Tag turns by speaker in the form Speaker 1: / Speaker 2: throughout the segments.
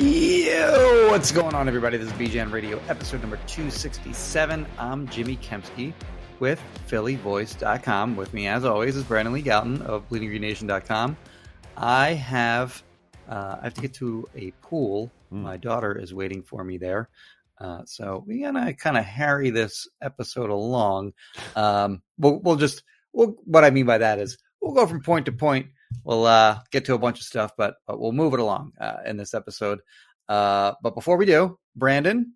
Speaker 1: Yo, what's going on, everybody? This is BGN Radio, episode number 267. I'm Jimmy Kempski with PhillyVoice.com. With me, as always, is Brandon Lee Gowton of BleedingGreenNation.com. I have uh, I have to get to a pool.
Speaker 2: Hmm.
Speaker 1: My daughter is waiting for me there. Uh, so we're gonna kind of harry this episode along. Um, we'll, we'll just we'll, what I mean by that is we'll go from point to point. We'll uh, get to a bunch of stuff, but, but we'll move it along uh, in this episode. Uh, but before we do, Brandon,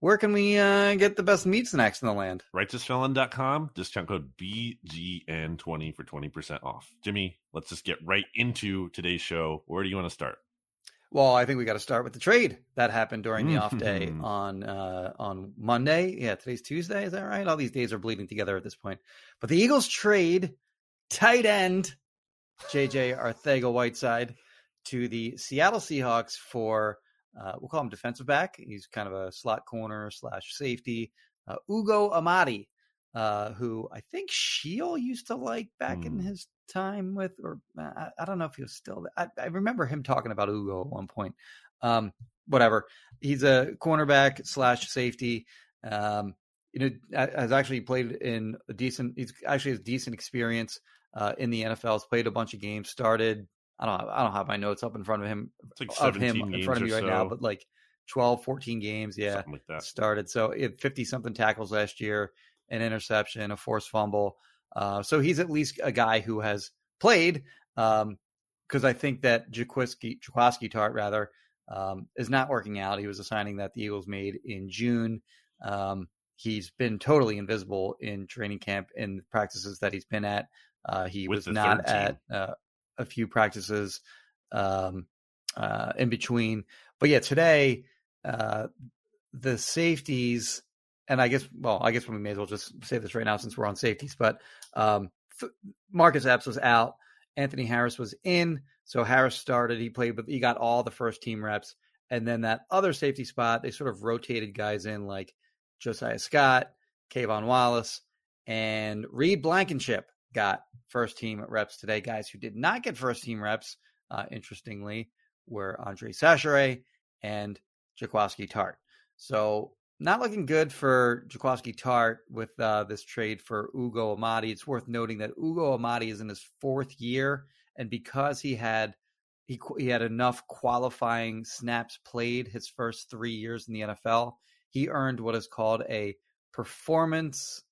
Speaker 1: where can we uh, get the best meat snacks in the land?
Speaker 2: righteousfelon.com discount code bgn20 for 20% off jimmy let's just get right into today's show where do you want to start
Speaker 1: Well, I think we got to start with the trade that happened during the off day
Speaker 2: Mhm.
Speaker 1: on uh, on Monday. Yeah, today's Tuesday. Is that right? All these days are bleeding together at this point. But the Eagles trade tight end JJ Arcega Whiteside to the Seattle Seahawks for uh, we'll call him defensive back. He's kind of a slot corner slash safety. Uh, Ugo Amadi, uh, who I think Sheil used to like back in
Speaker 2: Hmm.
Speaker 1: his time with, or uh, I, I don't know if he was still. I, I remember him talking about Ugo at one point. Um, whatever. He's a cornerback slash safety. Um, you know, has actually played in a decent. He's actually has decent experience uh, in the NFL. Has played a bunch of games. Started. I don't. I don't have my notes up in front of him
Speaker 2: it's like
Speaker 1: of him in front of me right
Speaker 2: so,
Speaker 1: now, but like 12, 14 games. Yeah,
Speaker 2: something like that
Speaker 1: started. So had 50 something tackles last year, an interception, a forced fumble. Uh, so he's at least a guy who has played. Um, because I think that Jaquiski, Jaquiski Tartt rather, um, is not working out. He was a signing that the Eagles made in June. Um, he's been totally invisible in training camp in practices that he's been at. Uh, he
Speaker 2: With
Speaker 1: was not at uh, a few practices um, uh, in between. But yeah, today uh, the safeties, and I guess, well, I guess we may as well just say this right now since we're on safeties. But um, Marcus Epps was out, Anthony Harris was in, so Harris started. He played, but he got all the first team reps. And then that other safety spot, they sort of rotated guys in like Josiah Scott, K'Von Wallace, and Reed Blankenship got first team reps today. Guys who did not get first team reps, uh, interestingly, were Andre Chachere and Jaquiski Tartt. So not looking good for Jaquiski Tartt with uh, this trade for Ugo Amadi. It's worth noting that Ugo Amadi is in his fourth year, and because he had he he had enough qualifying snaps played his first three years in the NFL, he earned what is called a performance.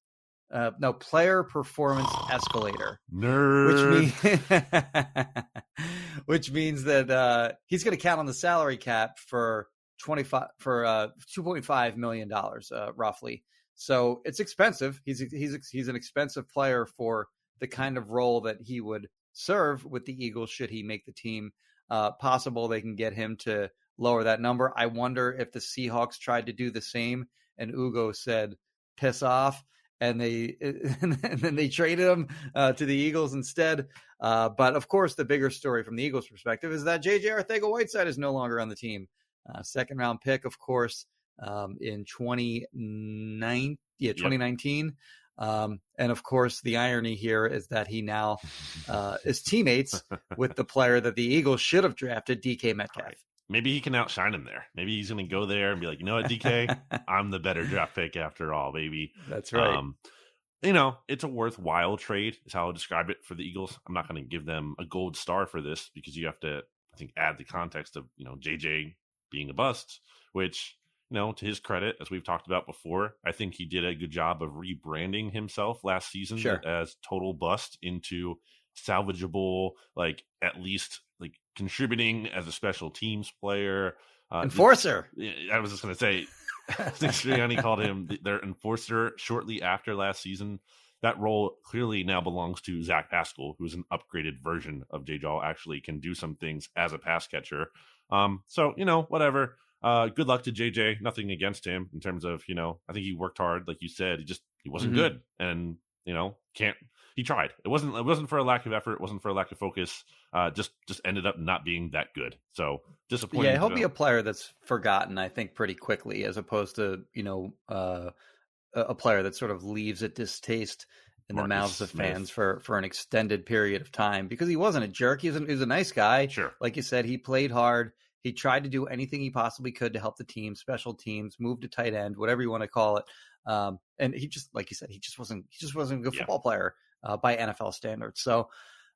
Speaker 1: Uh, no, player performance escalator
Speaker 2: nerd
Speaker 1: which means which means that uh, he's going to count on the salary cap for twenty five for uh, two point five million dollars uh, roughly. So it's expensive. He's he's he's an expensive player for the kind of role that he would serve with the Eagles should he make the team. Uh, possible they can get him to lower that number. I wonder if the Seahawks tried to do the same and Ugo said, "Piss off." And they and then they traded him uh, to the Eagles instead. Uh, but of course, the bigger story from the Eagles' perspective is that JJ Arcega Whiteside is no longer on the team. Uh, second round pick, of course, um, in 2019, yeah, 2019. Um, and of course, the irony here is that he now uh, is teammates with the player that the Eagles should have drafted, DK Metcalf.
Speaker 2: Right. Maybe he can outshine him there maybe he's gonna go there and be like you know what dk i'm the better draft pick after all baby
Speaker 1: That's right.
Speaker 2: Um, you know, it's a worthwhile trade, is how I'll describe it for the Eagles. I'm not going to give them a gold star for this because you have to, I think, add the context of, you know, JJ being a bust, which, you know, to his credit, as we've talked about before, I think he did a good job of rebranding himself last season
Speaker 1: Sure.
Speaker 2: as total bust into salvageable, like at least contributing as a special teams player. Uh,
Speaker 1: Enforcer.
Speaker 2: I was just going to say, Sirianni called him their enforcer shortly after last season. That role clearly now belongs to Zach Pascal, who's an upgraded version of J. Jaw, actually can do some things as a pass catcher. Um, so, you know, whatever. Uh, good luck to JJ. Nothing against him in terms of, you know, I think he worked hard, like you said. He just he wasn't
Speaker 1: Mhm.
Speaker 2: good. And, you know, can't he tried. It wasn't it wasn't for a lack of effort, it wasn't for a lack of focus. Uh just just ended up not being that good. So disappointing.
Speaker 1: Yeah, he'll be a player that's forgotten, I think, pretty quickly, as opposed to you know uh, a player that sort of leaves a distaste in the mouths of
Speaker 2: Smith.
Speaker 1: fans for for an extended period of time because he wasn't a jerk. He was, a, he was a nice guy.
Speaker 2: Sure.
Speaker 1: Like you said, he played hard. He tried to do anything he possibly could to help the team, special teams, move to tight end, whatever you want to call it. Um, and he just, like you said, he just wasn't. He just wasn't a good
Speaker 2: Yeah.
Speaker 1: football player uh, by NFL standards. So,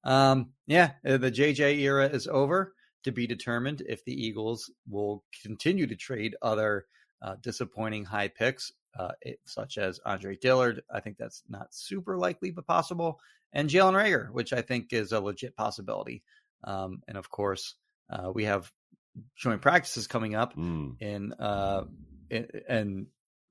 Speaker 1: um, yeah, uh, the JJ era is over. To be determined if the Eagles will continue to trade other uh, disappointing high picks, uh, it, such as Andre Dillard. I think that's not super likely, but possible. And Jalen Reagor, which I think is a legit possibility. Um, and of course, uh, we have joint practices coming up
Speaker 2: Mm.
Speaker 1: in uh in, and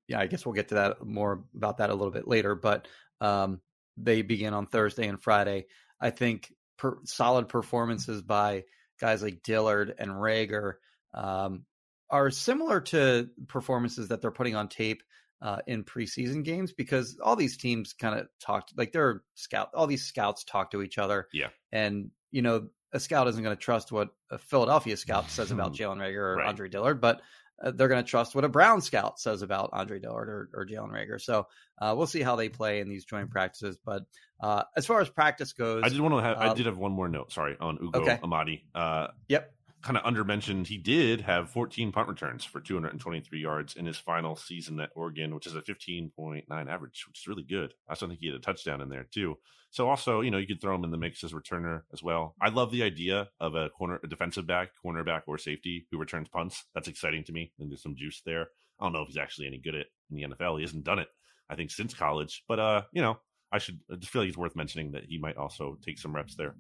Speaker 1: yeah i guess we'll get to that more about that a little bit later but um they begin on thursday and friday i think per, solid performances by guys like dillard and Reagor um are similar to performances that they're putting on tape uh, in preseason games because all these teams kind of talked like they're scout all these scouts talk to each other
Speaker 2: Yeah.
Speaker 1: and you know a scout isn't going to trust what a Philadelphia scout says about Jalen Reagor or
Speaker 2: Right.
Speaker 1: Andre Dillard, but they're going to trust what a Brown scout says about Andre Dillard or, or Jalen Reagor. So uh, we'll see how they play in these joint practices. But uh, as far as practice goes,
Speaker 2: I did want to have. I
Speaker 1: uh,
Speaker 2: did have one more note. Sorry on Ugo
Speaker 1: Okay.
Speaker 2: Amadi. Uh,
Speaker 1: yep,
Speaker 2: kind of undermentioned. He did have 14 punt returns for 223 yards in his final season at Oregon, which is a 15.9 average, which is really good. I also think he had a touchdown in there too. So also, you know, you could throw him in the mix as returner as well. I love the idea of a corner, a defensive back, cornerback, or safety who returns punts. That's exciting to me. And there's some juice there. I don't know if he's actually any good at in the NFL. He hasn't done it, I think, since college. But uh, you know, I should I just feel like it's worth mentioning that he might also take some reps there.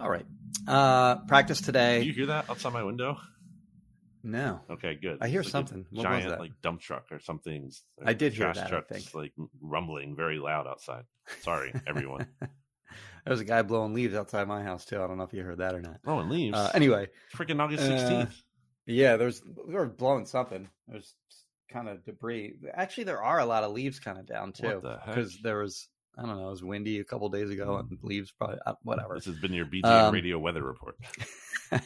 Speaker 1: all right. Uh, practice today.
Speaker 2: Do you hear that outside my window?
Speaker 1: no,
Speaker 2: Okay, good.
Speaker 1: I hear
Speaker 2: like
Speaker 1: something. Was
Speaker 2: giant
Speaker 1: that?
Speaker 2: like dump truck or something.
Speaker 1: I did hear that, I
Speaker 2: trucks,
Speaker 1: think.
Speaker 2: like rumbling very loud outside. Sorry, everyone.
Speaker 1: There's a guy blowing leaves outside my house too. I don't know if you heard that or not.
Speaker 2: Blowing leaves.
Speaker 1: Uh, anyway,
Speaker 2: freaking August
Speaker 1: uh,
Speaker 2: sixteenth.
Speaker 1: Yeah, there's they're blowing something. There's kind of debris. Actually, there are a lot of leaves kind of down too,
Speaker 2: What the
Speaker 1: because there was I don't know, it was windy a couple days ago, and leaves probably uh, whatever.
Speaker 2: this has been your BJ
Speaker 1: Um,
Speaker 2: radio weather report.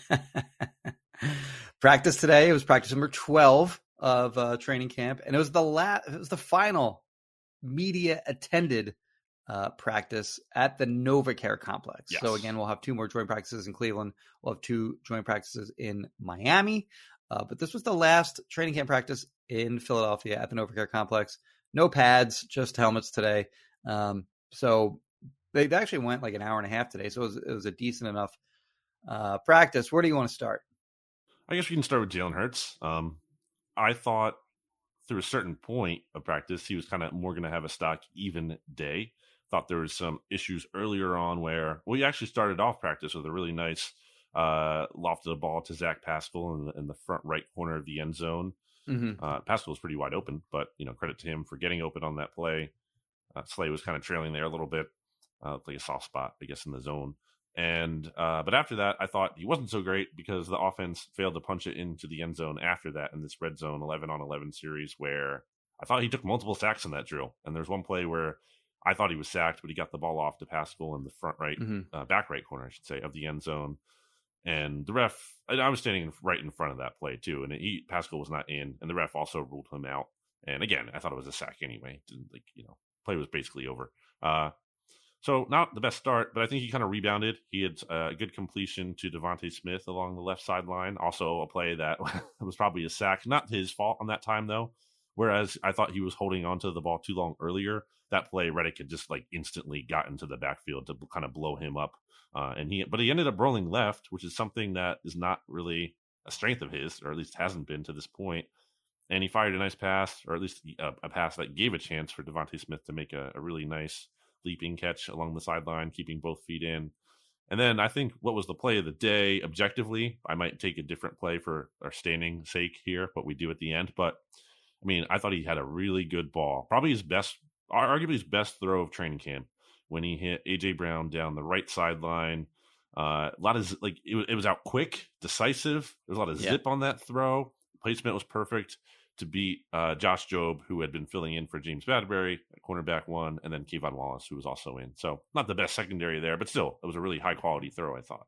Speaker 1: practice today. It was practice number twelve of uh, training camp, and it was the last. It was the final media attended uh, practice at the NovaCare complex. So again, we'll have two more joint practices in Cleveland. We'll have two joint practices in Miami. Uh, but this was the last training camp practice in Philadelphia at the NovaCare complex. No pads, just helmets today. Um, so they actually went like an hour and a half today. So it was, it was a decent enough uh, practice. Where do you want to start?
Speaker 2: I guess we can start with Jalen Hurts. Um, I thought through a certain point of practice, he was kind of more going to have a stock even day. Thought there was some issues earlier on where well, he actually started off practice with a really nice uh, lofted the ball to Zach Pascal in the, in the front right corner of the end zone.
Speaker 1: Mm-hmm.
Speaker 2: Uh, Pascal was pretty wide open, but you know credit to him for getting open on that play. Uh, Slay was kind of trailing there a little bit, uh, like a soft spot, I guess, in the zone. And uh, but after that, I thought he wasn't so great because the offense failed to punch it into the end zone after that in this red zone eleven on eleven series where I thought he took multiple sacks in that drill. And there's one play where I thought he was sacked, but he got the ball off to Pascal in the front right,
Speaker 1: Mm-hmm.
Speaker 2: uh, back right corner, I should say, of the end zone. And the ref, I I was standing right in front of that play too, and he Pascal was not in, and the ref also ruled him out. And again, I thought it was a sack anyway. Didn't like you know, play was basically over. Uh, so not the best start, but I think he kind of rebounded. He had uh, a good completion to DeVonta Smith along the left sideline. Also a play that was probably a sack, not his fault on that time though. Whereas I thought he was holding onto the ball too long earlier. That play, Reddick had just like instantly got into the backfield to kind of blow him up. Uh, and he, but he ended up rolling left, which is something that is not really a strength of his, or at least hasn't been to this point. And he fired a nice pass, or at least a, a pass that gave a chance for DeVonta Smith to make a, a, really nice leaping catch along the sideline, keeping both feet in. And then I think what was the play of the day objectively, I might take a different play for our standing sake here, what we do at the end. But I mean, I thought he had a really good ball, probably his best, arguably his best throw of training camp when he hit AJ Brown down the right sideline. Uh, a lot of like it, it was out quick, decisive. There was a lot of yeah. zip on that throw. Placement was perfect to beat uh, Josh Jobe, who had been filling in for James Bradberry at cornerback one, and then K'Von Wallace, who was also in. So not the best secondary there, but still, it was a really high quality throw. I thought.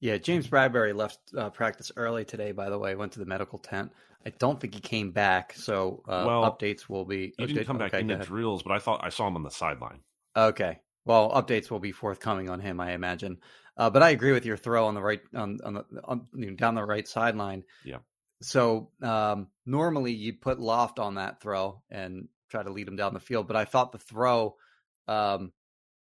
Speaker 1: Yeah, James Bradberry left uh, practice early today. By the way, went to the medical tent. I don't think he came back, so uh, well, updates will be.
Speaker 2: He didn't come back okay, in the drills, but I thought I saw him on the sideline.
Speaker 1: Okay, well, updates will be forthcoming on him, I imagine. Uh, but I agree with your throw on the right on on the on, you know, down the right sideline.
Speaker 2: Yeah.
Speaker 1: So um, normally you put loft on that throw and try to lead him down the field, but I thought the throw um,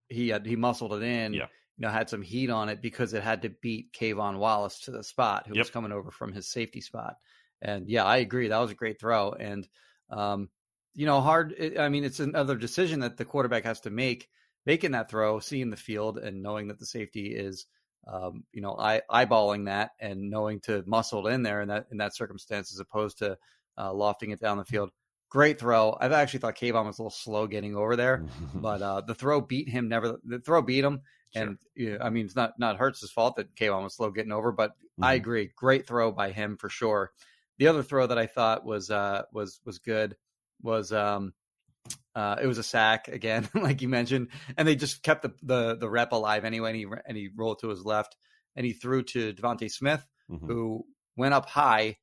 Speaker 1: he had he muscled it in.
Speaker 2: Yeah.
Speaker 1: You know, had some heat on it because it had to beat K'Von Wallace to the spot, who yep. was coming over from his safety spot. And yeah, I agree. That was a great throw. And um, you know, hard. I mean, it's another decision that the quarterback has to make making that throw, seeing the field, and knowing that the safety is, um, you know, eye, eyeballing that and knowing to muscle it in there in that in that circumstance as opposed to uh, lofting it down the field. Great throw. I've actually thought K'Von was a little slow getting over there, but uh, the throw beat him. Never the throw beat him, and sure. I mean it's not not Hurts's fault that K'Von was slow getting over, but mm-hmm. I agree. Great throw by him for sure. The other throw that I thought was uh, was was good was um, uh, it was a sack again, like you mentioned, and they just kept the, the the rep alive anyway. And he and he rolled to his left, and he threw to DeVonta Smith, mm-hmm. who went up high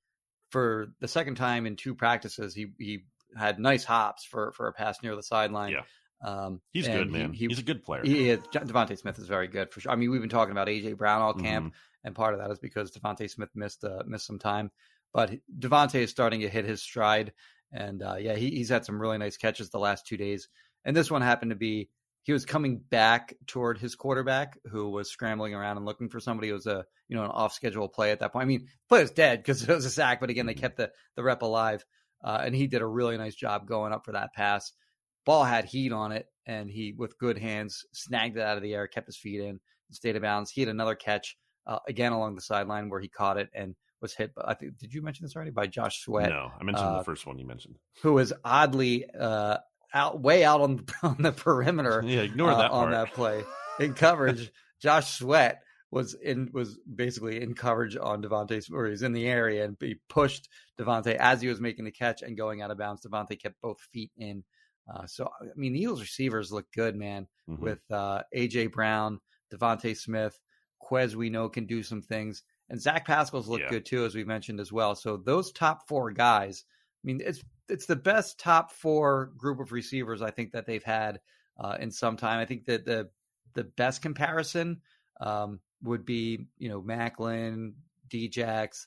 Speaker 1: for the second time in two practices. He he had nice hops for for a pass near the sideline.
Speaker 2: Yeah. Um, he's good, man. He, he's a good player.
Speaker 1: He is. DeVonta Smith is very good for sure. I mean, we've been talking about AJ Brown all camp, mm-hmm. and part of that is because DeVonta Smith missed uh, missed some time. But DeVonta is starting to hit his stride, and uh, yeah, he, he's had some really nice catches the last two days. And this one happened to be he was coming back toward his quarterback who was scrambling around and looking for somebody. It was a you know an off schedule play at that point. I mean, play was dead because it was a sack, but again they mm-hmm. kept the the rep alive, uh, and he did a really nice job going up for that pass. Ball had heat on it, and he with good hands snagged it out of the air, kept his feet in, stayed of bounds. He had another catch uh, again along the sideline where he caught it and was hit. I think did you mention this already by Josh Sweat?
Speaker 2: No, I mentioned uh, the first one you mentioned,
Speaker 1: who was oddly uh, out way out on on the perimeter.
Speaker 2: Yeah, ignore that
Speaker 1: uh, on that play in coverage. Josh Sweat was in was basically in coverage on DeVonta, or he's in the area and he pushed DeVonta as he was making the catch and going out of bounds. DeVonta kept both feet in. Uh, so I mean, the Eagles receivers look good, man. Mm-hmm. With uh, AJ Brown, DeVonta Smith, Quez, we know can do some things and Zach Pascal's looked yeah. good too, as we mentioned as well. So those top four guys, I mean, it's it's the best top four group of receivers I think that they've had uh, in some time. I think that the the best comparison um, would be you know Maclin, Djax,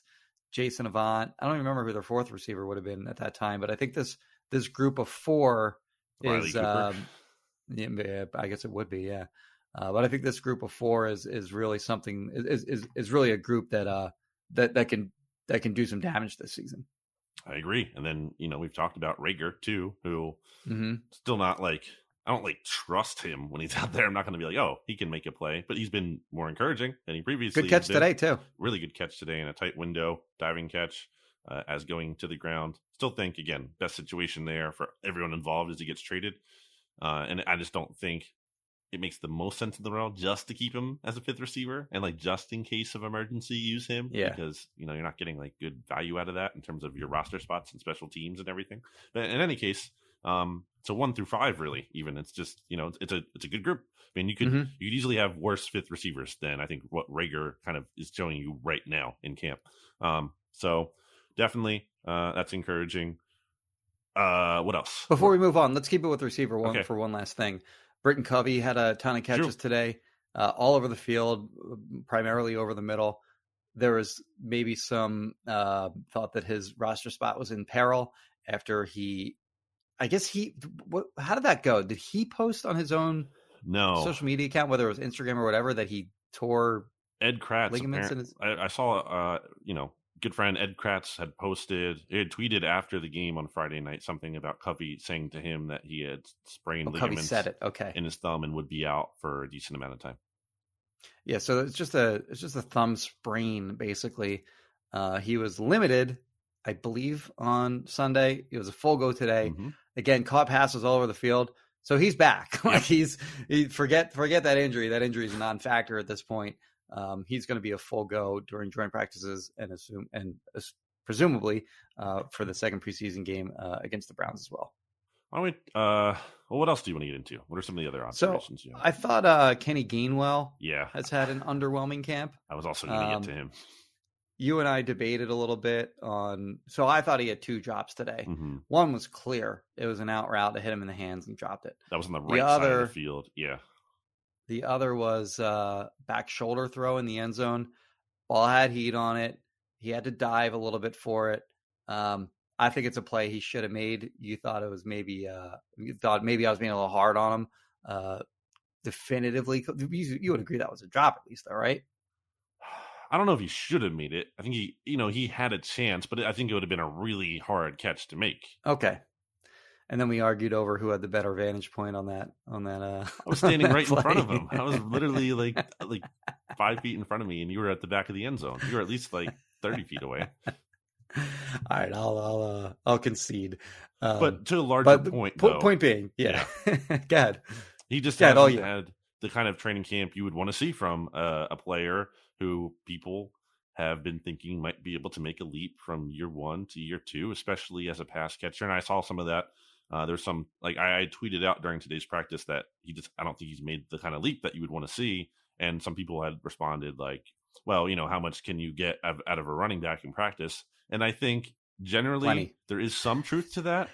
Speaker 1: Jason Avant. I don't even remember who their fourth receiver would have been at that time, but I think this this group of four Riley is. Um, yeah, I guess it would be, yeah. Uh, but I think this group of four is is really something is is is really a group that uh that that can that can do some damage this season.
Speaker 2: I agree. And then you know we've talked about Reagor too, who mm-hmm. still not like I don't like trust him when he's out there. I'm not going to be like, oh, he can make a play, but he's been more encouraging than he previously.
Speaker 1: Good catch today too.
Speaker 2: Really good catch today in a tight window, diving catch uh, as going to the ground. Still think again, best situation there for everyone involved as he gets traded. Uh, and I just don't think it makes the most sense in the world just to keep him as a fifth receiver and like just in case of emergency use him
Speaker 1: yeah.
Speaker 2: because you know you're not getting like good value out of that in terms of your roster spots and special teams and everything. But in any case um so one through five really even it's just you know it's a it's a good group. I mean you could mm-hmm. you could easily have worse fifth receivers than i think what Reagor kind of is showing you right now in camp. Um so definitely uh that's encouraging. Uh what else?
Speaker 1: Before we move on let's keep it with receiver one okay. for one last thing Britton Covey had a ton of catches today, uh, all over the field, primarily over the middle. There was maybe some uh, thought that his roster spot was in peril after he, I guess he, what, how did that go? Did he post on his own
Speaker 2: no
Speaker 1: social media account, whether it was Instagram or whatever, that he tore
Speaker 2: Ed Kracz
Speaker 1: ligaments in his...
Speaker 2: I, I saw, uh, you know, good friend Ed Kracz had posted, he had tweeted after the game on Friday night something about Covey saying to him that he had sprained
Speaker 1: Oh,
Speaker 2: ligaments
Speaker 1: said it. Okay.
Speaker 2: in his thumb and would be out for a decent amount of time.
Speaker 1: Yeah, so it's just a it's just a thumb sprain basically. Uh, he was limited, I believe, on Sunday. It was a full go today.
Speaker 2: Mhm.
Speaker 1: Again, caught passes all over the field, so he's back. like he's he forget forget that injury. That injury is a non-factor at this point. Um, he's going to be a full go during joint practices and assume and as- presumably uh, for the second preseason game uh, against the Browns as well.
Speaker 2: Why don't we, uh, well, what else do you want to get into? What are some of the other
Speaker 1: So
Speaker 2: observations you have?
Speaker 1: I thought uh, Kenny Gainwell
Speaker 2: yeah,
Speaker 1: has had an underwhelming camp.
Speaker 2: I was also going to
Speaker 1: um,
Speaker 2: get to him.
Speaker 1: you and I debated a little bit on. So I thought he had two drops today.
Speaker 2: hmm
Speaker 1: One was clear; it was an out route that hit him in the hands and dropped it.
Speaker 2: That was on the
Speaker 1: the
Speaker 2: right side of
Speaker 1: other-
Speaker 2: the field. Yeah.
Speaker 1: The other was uh, back shoulder throw in the end zone. Ball had heat on it. He had to dive a little bit for it. Um, I think it's a play he should have made. You thought it was maybe uh, you thought maybe I was being a little hard on him. Uh, definitively, you, you would agree that was a drop at least, though, right?
Speaker 2: I don't know if he should have made it. I think he, you know, he had a chance, but I think it would have been a really hard catch to make.
Speaker 1: Okay. And then we argued over who had the better vantage point on that. On that, uh,
Speaker 2: I was standing right in front of him. I was literally like like five feet in front of me, and you were at the back of the end zone. You were at least like thirty feet away.
Speaker 1: All right, I'll I'll uh, I'll concede. Um,
Speaker 2: But to a larger point,
Speaker 1: po-
Speaker 2: though,
Speaker 1: point being, yeah, go ahead.
Speaker 2: he just
Speaker 1: Yeah,
Speaker 2: hasn't
Speaker 1: yeah.
Speaker 2: had the kind of training camp you would want to see from uh, a player who people have been thinking might be able to make a leap from year one to year two, especially as a pass catcher. And I saw some of that. Uh, there's some like I, I tweeted out during today's practice that he just I don't think he's made the kind of leap that you would want to see. And some people had responded like, well, you know, how much can you get out of a running back in practice? And I think generally
Speaker 1: Plenty.
Speaker 2: there is some truth to that.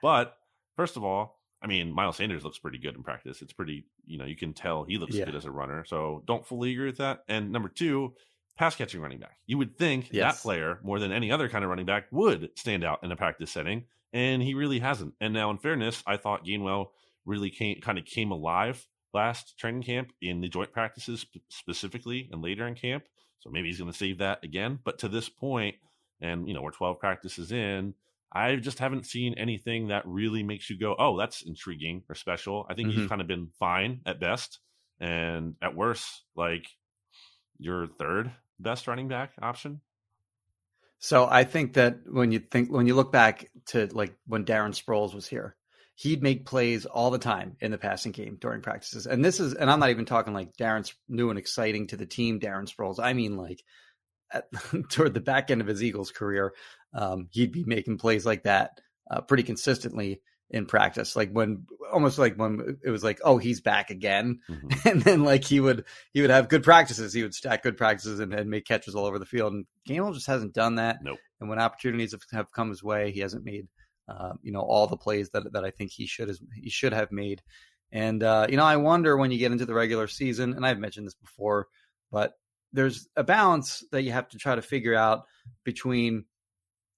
Speaker 2: But first of all, I mean, Miles Sanders looks pretty good in practice. It's pretty, you know, you can tell he looks
Speaker 1: Yeah.
Speaker 2: good as a runner. So don't fully agree with that. And number two, pass catching running back. You would think
Speaker 1: Yes.
Speaker 2: that player, more than any other kind of running back, would stand out in a practice setting. And he really hasn't. And now, in fairness, I thought Gainwell really came, kind of came alive last training camp in the joint practices specifically and later in camp. So maybe he's going to save that again. But to this point, and you know, we're 12 practices in, I just haven't seen anything that really makes you go, oh, that's intriguing or special. I think he's
Speaker 1: Mhm.
Speaker 2: kind of been fine at best. And at worst, like your third best running back option.
Speaker 1: So I think that when you think when you look back to like when Darren Sproles was here, he'd make plays all the time in the passing game during practices. And this is and I'm not even talking like Darren's new and exciting to the team, Darren Sproles. I mean like at, toward the back end of his Eagles career, um, he'd be making plays like that uh, pretty consistently in practice. Like when almost like when it was like, oh, he's back again.
Speaker 2: Mhm.
Speaker 1: and then like he would he would have good practices. He would stack good practices and, and make catches all over the field. And Gainwell just hasn't done that.
Speaker 2: Nope.
Speaker 1: And when opportunities have, have come his way, he hasn't made uh, you know all the plays that that I think he should has he should have made. And uh, you know, I wonder when you get into the regular season, and I've mentioned this before, but there's a balance that you have to try to figure out between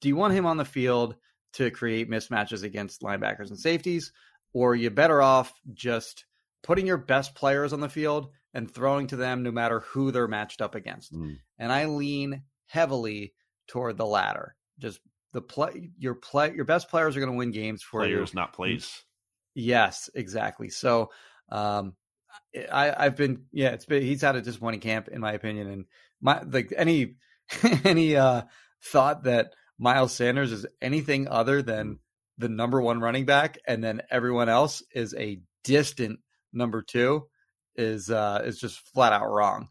Speaker 1: do you want him on the field to create mismatches against linebackers and safeties, or are you better off just putting your best players on the field and throwing to them no matter who they're matched up against?
Speaker 2: Mm.
Speaker 1: And I lean heavily toward the latter. Just the play your play your best players are going to win games for you.
Speaker 2: Players, not plays.
Speaker 1: Yes, exactly. So, um, I, I've been, yeah, it's been, he's had a disappointing camp in my opinion. And my, like any, any, uh, thought that Miles Sanders is anything other than the number one running back and then everyone else is a distant number two is, uh, is just flat out wrong.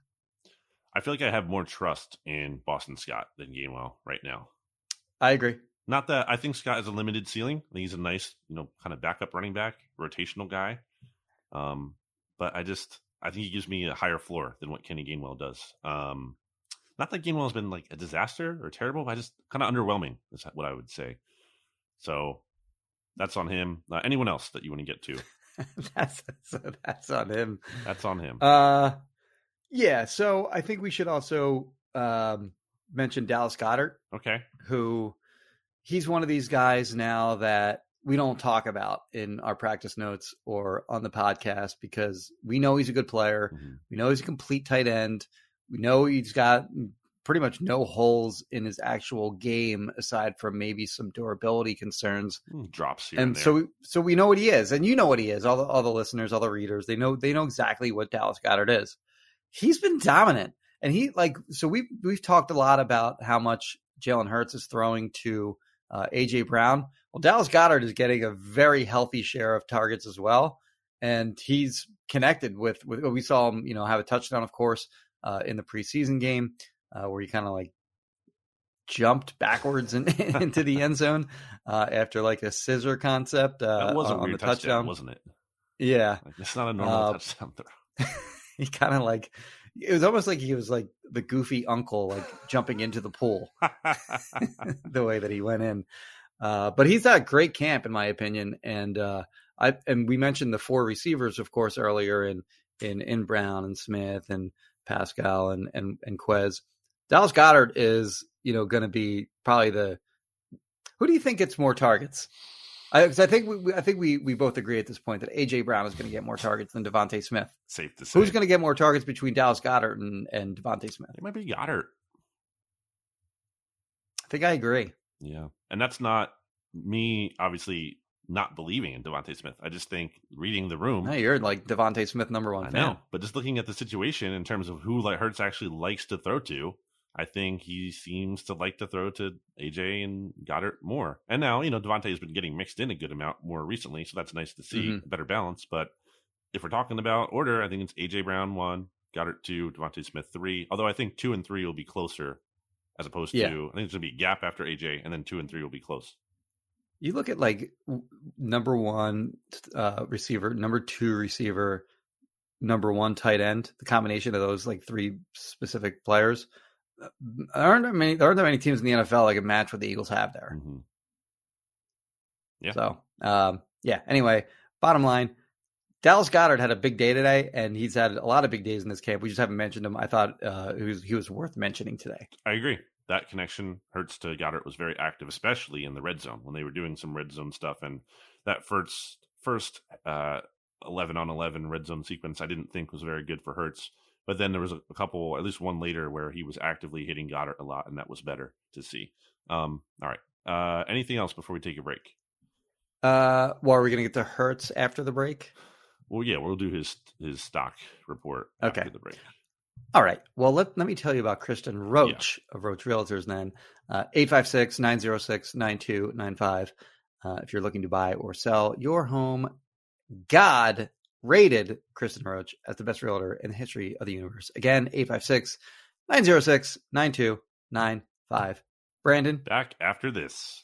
Speaker 2: I feel like I have more trust in Boston Scott than Gainwell right now.
Speaker 1: I agree.
Speaker 2: Not that I think Scott has a limited ceiling. I think he's a nice, you know, kind of backup running back, rotational guy. Um, but I just I think he gives me a higher floor than what Kenny Gainwell does. Um, not that Gainwell has been like a disaster or terrible, but I just kind of underwhelming is what I would say. So that's on him. Uh, anyone else that you want to get to?
Speaker 1: that's, that's, that's on him.
Speaker 2: That's on him.
Speaker 1: Uh, yeah. So I think we should also um, mention Dallas Goedert,
Speaker 2: okay.
Speaker 1: who he's one of these guys now that we don't talk about in our practice notes or on the podcast because we know he's a good player.
Speaker 2: Mhm.
Speaker 1: We know he's a complete tight end. We know he's got pretty much no holes in his actual game aside from maybe some durability concerns.
Speaker 2: Mm, drops here.
Speaker 1: And,
Speaker 2: And,
Speaker 1: so, we, so we know what he is, and you know what he is. All the all the listeners, all the readers, they know they know exactly what Dallas Goedert is. He's been dominant, and he like so we have we've talked a lot about how much Jalen Hurts is throwing to uh, AJ Brown. Well, Dallas Goedert is getting a very healthy share of targets as well, and he's connected with with we saw him, you know, have a touchdown, of course, uh, in the preseason game uh, where he kind of like jumped backwards in, into the end zone uh, after like a scissor concept uh,
Speaker 2: that was a
Speaker 1: on, on the
Speaker 2: touchdown,
Speaker 1: touchdown.
Speaker 2: wasn't it?
Speaker 1: Yeah,
Speaker 2: Like, it's not a normal
Speaker 1: Uh,
Speaker 2: touchdown throw.
Speaker 1: he kind of like it was almost like he was like the goofy uncle, like jumping into the pool the way that he went in. Uh, but he's at a great camp, in my opinion. And uh, I and we mentioned the four receivers, of course, earlier in in in Brown and Smith and Pascal and and and Quez. Dallas Goedert is you know going to be probably the. Who do you think gets more targets? I, I think we, we- I think we we both agree at this point that AJ Brown is going to get more targets than DeVonta Smith.
Speaker 2: Safe to say.
Speaker 1: Who's going to get more targets between Dallas Goedert and and DeVonta Smith?
Speaker 2: It might be Goedert.
Speaker 1: I think I agree.
Speaker 2: Yeah. And that's not me, obviously, not believing in DeVonta Smith. I just think reading the room.
Speaker 1: No, you're like DeVonta Smith number one
Speaker 2: I
Speaker 1: fan.
Speaker 2: know. But just looking at the situation in terms of who like Hurts actually likes to throw to, I think he seems to like to throw to AJ and Goedert more. And now, you know, DeVonta has been getting mixed in a good amount more recently, so that's nice to see
Speaker 1: Mhm.
Speaker 2: better balance. But if we're talking about order, I think it's AJ Brown one, Goedert two, DeVonta Smith three. Although I think two and three will be closer as opposed
Speaker 1: Yeah.
Speaker 2: to I think it's gonna be a gap after AJ, and then two and three will be close.
Speaker 1: You look at like w- number one uh, receiver, number two receiver, number one tight end. The combination of those like three specific players. uh, There aren't that many. There aren't that many teams in the NFL that can match what the Eagles have there.
Speaker 2: hmm Yeah.
Speaker 1: So, um, yeah. Anyway, bottom line, Dallas Goedert had a big day today, and he's had a lot of big days in this camp. We just haven't mentioned him. I thought uh, he was he was worth mentioning today.
Speaker 2: I agree. That connection Hurts to Goedert was very active, especially in the red zone when they were doing some red zone stuff. And that first first uh, eleven on eleven red zone sequence, I didn't think was very good for Hurts. But then there was a, a couple, at least one later, where he was actively hitting Goedert a lot, and that was better to see. Um, all right. Uh, anything else before we take a break?
Speaker 1: Uh, well, are we going to get to Hurts after the break?
Speaker 2: Well, yeah, we'll do his his stock report
Speaker 1: Okay.
Speaker 2: after the break.
Speaker 1: All right. Well, let, let me tell you about Kristen Roach of Roach Realtors then. Uh, 856 906 9295. Uh, If you're looking to buy or sell your home, God rated Kristen Roach as the best realtor in the history of the universe. Again, 856 906 9295. Brandon,
Speaker 2: Back after this.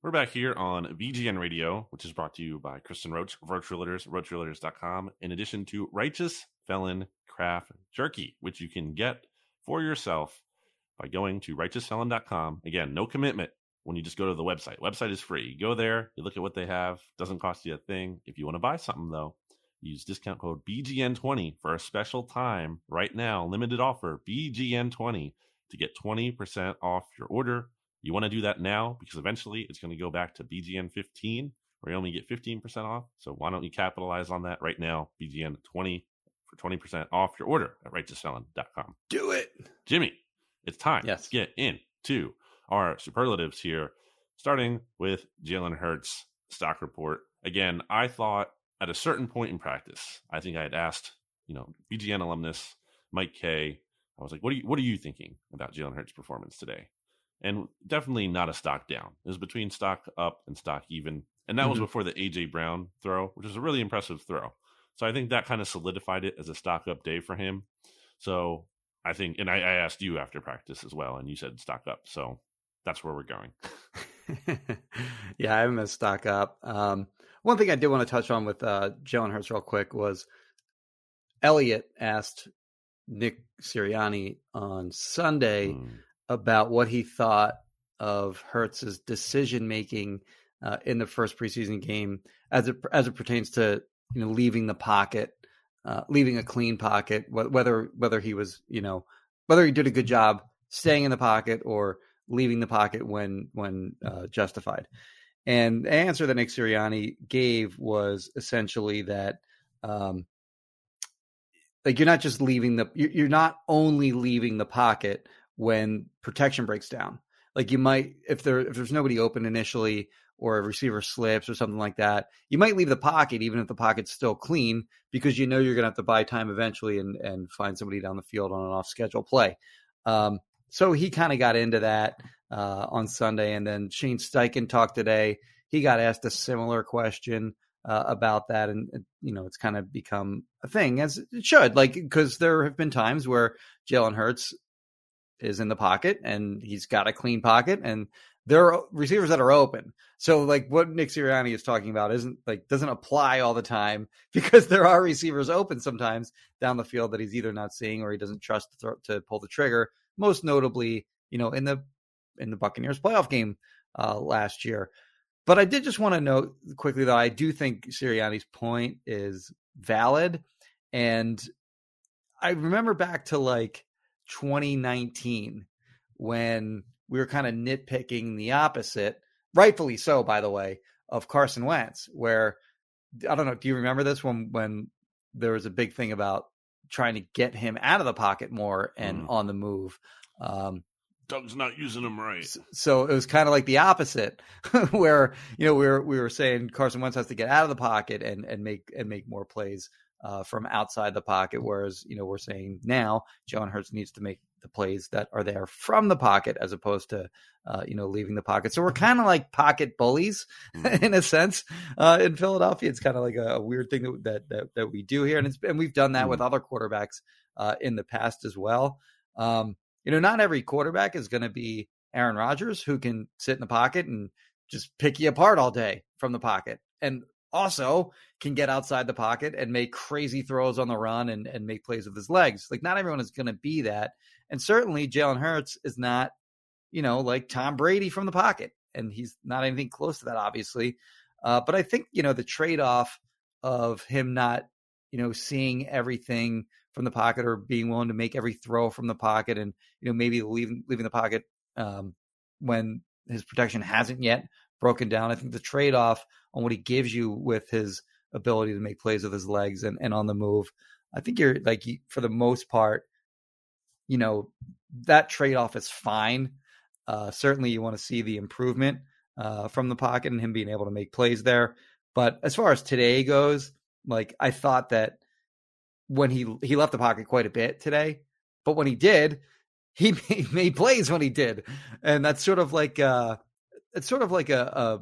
Speaker 2: We're back here on BGN Radio, which is brought to you by Kristen Roach, Roach Realtors, in addition to Righteous Felon Craft Jerky, which you can get for yourself by going to righteousfelon.com. Again, no commitment when you just go to the website. Website is free. You go there, you look at what they have, doesn't cost you a thing. If you want to buy something though, use discount code BGN20 for a special time right now, limited offer BGN20 to get 20% off your order. You want to do that now because eventually it's going to go back to BGN15 where you only get 15% off. So why don't you capitalize on that right now? BGN20 for 20% off your order at righteousfelon.com.
Speaker 1: Do it.
Speaker 2: Jimmy, it's time
Speaker 1: Yes.
Speaker 2: to get into our superlatives here, starting with Jalen Hurts stock report. Again, I thought at a certain point in practice, I think I had asked, you know, BGN alumnus Mike K. I was like, "What are you What are you thinking about Jalen Hurts' performance today?" And definitely not a stock down. It was between stock up and stock even, and that was
Speaker 1: Mhm.
Speaker 2: before the AJ Brown throw, which was a really impressive throw. So I think that kind of solidified it as a stock up day for him. So I think, and I, I asked you after practice as well, and you said stock up. So that's where we're going.
Speaker 1: yeah, I haven't been stock up. Um, one thing I did want to touch on with uh, Jalen Hurts real quick was Elliot asked Nick Sirianni on Sunday
Speaker 2: Mm.
Speaker 1: About what he thought of Hurts's decision making uh, in the first preseason game as it as it pertains to you know leaving the pocket, uh, leaving a clean pocket, wh- whether whether he was you know whether he did a good job staying in the pocket or leaving the pocket when when uh, justified. And the answer that Nick Sirianni gave was essentially that um, like you're not just leaving the you're not only leaving the pocket when protection breaks down. Like you might if there if there's nobody open initially or a receiver slips or something like that, you might leave the pocket even if the pocket's still clean because you know you're going to have to buy time eventually and and find somebody down the field on an off schedule play. Um, so he kind of got into that uh, on Sunday, and then Shane Steichen talked today. He got asked a similar question uh, about that, and you know it's kind of become a thing as it should, like because there have been times where Jalen Hurts is in the pocket and he's got a clean pocket, and there are receivers that are open. So like what Nick Sirianni is talking about isn't like doesn't apply all the time because there are receivers open sometimes down the field that he's either not seeing or he doesn't trust to, to pull the trigger. Most notably, you know, in the in the Buccaneers playoff game uh, last year. But I did just want to note quickly that I do think Sirianni's point is valid, and I remember back to like 2019 when we were kind of nitpicking the opposite, rightfully so, by the way, of Carson Wentz, where I don't know, do you remember this when when there was a big thing about trying to get him out of the pocket more and
Speaker 2: Mm.
Speaker 1: on the move? Um,
Speaker 2: Doug's not using him right.
Speaker 1: So it was kind of like the opposite, where you know we were we were saying Carson Wentz has to get out of the pocket and and make and make more plays uh, from outside the pocket, whereas you know we're saying now Jalen Hurts needs to make the plays that are there from the pocket as opposed to uh, you know leaving the pocket. So we're kind of like pocket bullies
Speaker 2: Mhm.
Speaker 1: in a sense uh, in Philadelphia. It's kind of like a, a weird thing that, that that that we do here, and it's and we've done that with other quarterbacks uh, in the past as well. Um, you know, not every quarterback is going to be Aaron Rodgers, who can sit in the pocket and just pick you apart all day from the pocket, and also can get outside the pocket and make crazy throws on the run and, and make plays with his legs. Like, not everyone is going to be that. And certainly, Jalen Hurts is not, you know, like Tom Brady from the pocket, and he's not anything close to that, obviously. Uh, but I think, you know, the trade off of him not, you know, seeing everything from the pocket or being willing to make every throw from the pocket and you know maybe leaving leaving the pocket um, when his protection hasn't yet broken down. I think the trade off on what he gives you with his ability to make plays with his legs and, and on the move, I think you're like for the most part you know, that trade off is fine. Uh, certainly, you want to see the improvement uh, from the pocket and him being able to make plays there. But as far as today goes, like I thought that when he he left the pocket quite a bit today, but when he did, he made, made plays when he did, and that's sort of like uh, it's sort of like a, a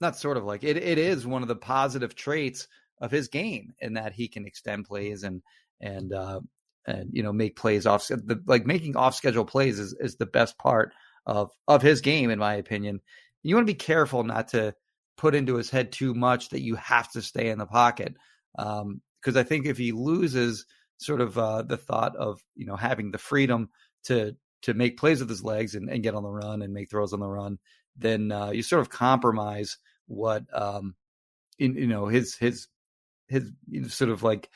Speaker 1: not sort of like it it is one of the positive traits of his game in that he can extend plays and and uh, and you know make plays off the, like making off schedule plays is is the best part of of his game in my opinion. You want to be careful not to put into his head too much that you have to stay in the pocket because um, I think if he loses sort of uh, the thought of you know having the freedom to to make plays with his legs and, and get on the run and make throws on the run, then uh, you sort of compromise what um, in, you know his his his you know, sort of like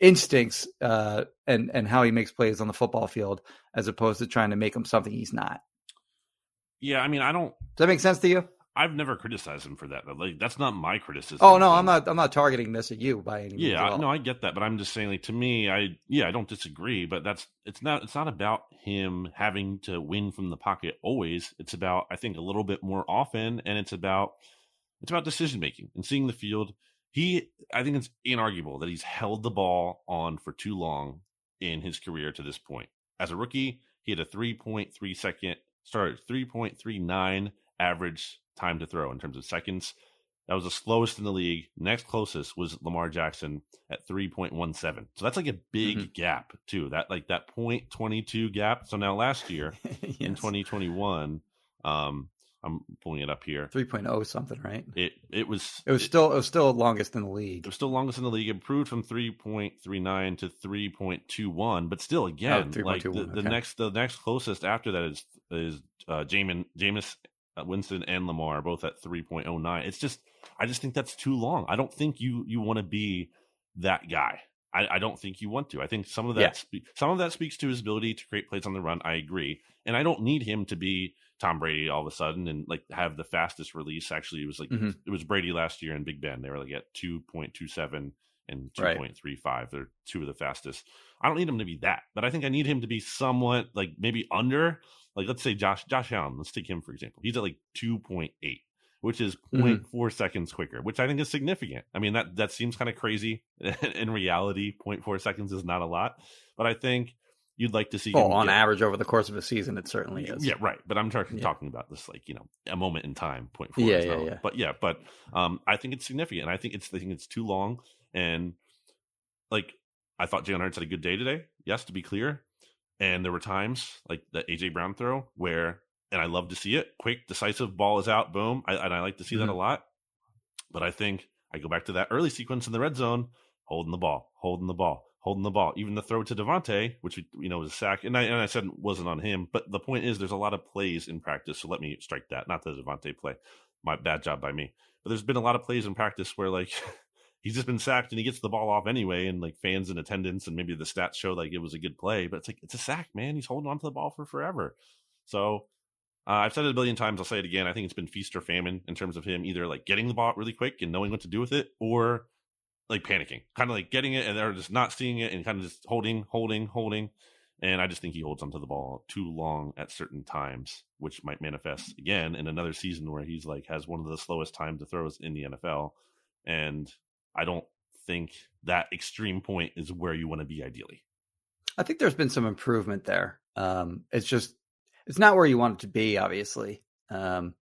Speaker 1: instincts uh, and and how he makes plays on the football field as opposed to trying to make him something he's not.
Speaker 2: Yeah, I mean, I don't.
Speaker 1: Does that make sense to you?
Speaker 2: I've never criticized him for that. Like that's not my criticism.
Speaker 1: Oh no, I'm not. I'm not targeting this at you by any means.
Speaker 2: Yeah, no, I get that, but I'm just saying, like to me, I yeah, I don't disagree, but that's it's not. It's not about him having to win from the pocket always. It's about I think a little bit more often, and it's about it's about decision making and seeing the field. He, I think it's inarguable that he's held the ball on for too long in his career to this point. As a rookie, he had a 3.3 second, sorry, 3.39 average time to throw in terms of seconds. That was the slowest in the league. Next closest was Lamar Jackson at 3.17. So that's like a big mm-hmm. gap too. That like that 0.22 gap. So now last year yes. in 2021, um, I'm pulling it up here.
Speaker 1: 3.0 something, right?
Speaker 2: It it was
Speaker 1: it was still it was still longest in the league.
Speaker 2: It was still longest in the league. Improved from 3.39 to 3.21, but still again, oh, like the, the okay. next the next closest after that is is uh Jamin Jameis Winston and Lamar both at 3.09. It's just I just think that's too long. I don't think you you want to be that guy. I, I, don't think you want to. I think some of that yeah. spe- some of that speaks to his ability to create plays on the run. I agree, and I don't need him to be Tom Brady all of a sudden and like have the fastest release. Actually, it was like mm-hmm. it was Brady last year in Big Ben. They were like at two point two seven and two point three five. They're two of the fastest. I don't need him to be that, but I think I need him to be somewhat like maybe under like let's say Josh Josh Allen, let's take him for example. He's at like 2.8, which is mm-hmm. 0.4 mm-hmm. seconds quicker, which I think is significant. I mean that that seems kind of crazy. In reality, 0.4 seconds is not a lot, but I think you'd like to see.
Speaker 1: Oh, on get, average over the course of a season, it certainly is.
Speaker 2: Yeah, right. But I'm talking yeah. talking about this like you know a moment in time. Point four.
Speaker 1: Yeah, yeah, yeah.
Speaker 2: But yeah, but um, I think it's significant. I think it's I think it's too long, and like I thought Jalen Hurts had a good day today. Yes, to be clear, and there were times like the AJ Brown throw where, and I love to see it, quick, decisive, ball is out, boom, I, and I like to see mm-hmm. that a lot. But I think I go back to that early sequence in the red zone, holding the ball, holding the ball, holding the ball. Even the throw to DeVonta, which you know was a sack, and I and I said wasn't on him. But the point is, there's a lot of plays in practice, so let me strike that. Not the DeVonta play, my bad job by me. But there's been a lot of plays in practice where like he's just been sacked and he gets the ball off anyway, and like fans in attendance and maybe the stats show like it was a good play, but it's like it's a sack, man. He's holding on to the ball for forever. So uh, I've said it a billion times. I'll say it again. I think it's been feast or famine in terms of him either like getting the ball really quick and knowing what to do with it, or like panicking, kind of like getting it and they're just not seeing it and kind of just holding, holding, holding. And I just think he holds onto the ball too long at certain times, which might manifest again in another season where he's like has one of the slowest time to throws in the NFL. And I don't think that extreme point is where you want to be ideally.
Speaker 1: I think there's been some improvement there. Um, it's just it's not where you want it to be, obviously. Um,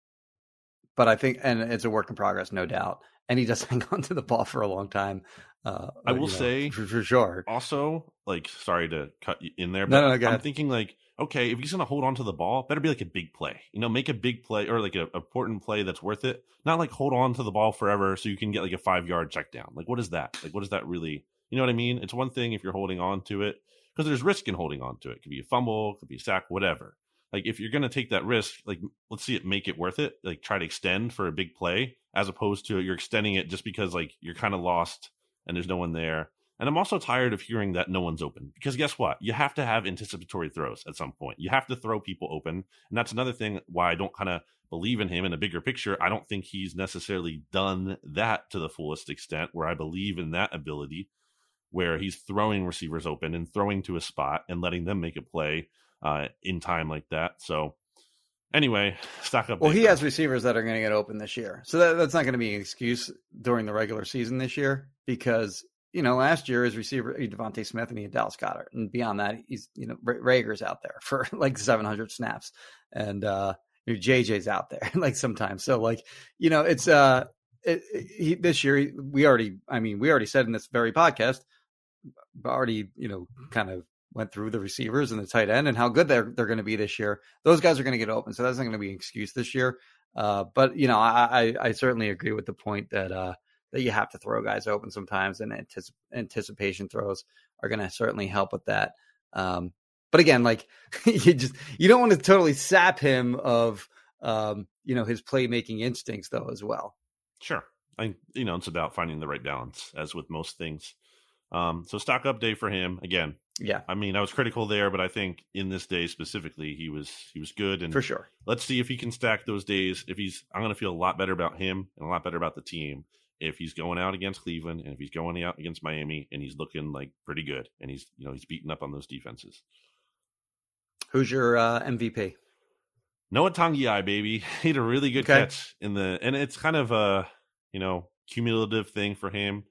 Speaker 1: but I think, and it's a work in progress, no doubt. And he does hang on to the ball for a long time. Uh,
Speaker 2: I will know, say
Speaker 1: for, for, sure.
Speaker 2: Also, like, sorry to cut you in there,
Speaker 1: but no, no,
Speaker 2: I'm thinking like okay, if he's going to hold on to the ball, better be like a big play. You know, make a big play or like an important play that's worth it. Not like hold on to the ball forever so you can get like a five yard check down. Like, what is that? Like, what is that really? You know what I mean? It's one thing if you're holding on to it because there's risk in holding on to it. It could be a fumble, could be a sack, whatever. Like, if you're going to take that risk, like, let's see it make it worth it. Like, try to extend for a big play as opposed to you're extending it just because like you're kind of lost and there's no one there and I'm also tired of hearing that no one's open because guess what? You have to have anticipatory throws at some point. You have to throw people open. And that's another thing why I don't kind of believe in him in a bigger picture. I don't think he's necessarily done that to the fullest extent where I believe in that ability. where he's throwing receivers open and throwing to a spot and letting them make a play uh, in time like that. So anyway, stock up.
Speaker 1: Well, he has receivers that are going to get open this year, so that, that's not going to be an excuse during the regular season this year because you know last year his receiver DeVonta Smith and he had Dallas Goedert, and beyond that, he's you know Reagor's out there for like 700 snaps, and uh, JJ's out there like sometimes. So like you know it's uh it, he, this year we already I mean we already said in this very podcast already you know kind of went through the receivers and the tight end and how good they're they're going to be this year. Those guys are going to get open, so that's not going to be an excuse this year. Uh, but you know, I, I, I certainly agree with the point that uh, that you have to throw guys open sometimes, and anticip- anticipation throws are going to certainly help with that. Um, but again, like you just you don't want to totally sap him of um, you know his playmaking instincts though as well.
Speaker 2: Sure, I you know it's about finding the right balance as with most things. Um, so stock up day for him again.
Speaker 1: Yeah,
Speaker 2: I mean I was critical there, but I think in this day specifically he was he was good and
Speaker 1: for sure.
Speaker 2: Let's see if he can stack those days. If he's, I'm going to feel a lot better about him and a lot better about the team if he's going out against Cleveland and if he's going out against Miami and he's looking like pretty good and he's you know he's beating up on those defenses.
Speaker 1: Who's your uh, MVP?
Speaker 2: Noah Togiai, baby. He had a really good okay. catch in the, and it's kind of a you know cumulative thing for him.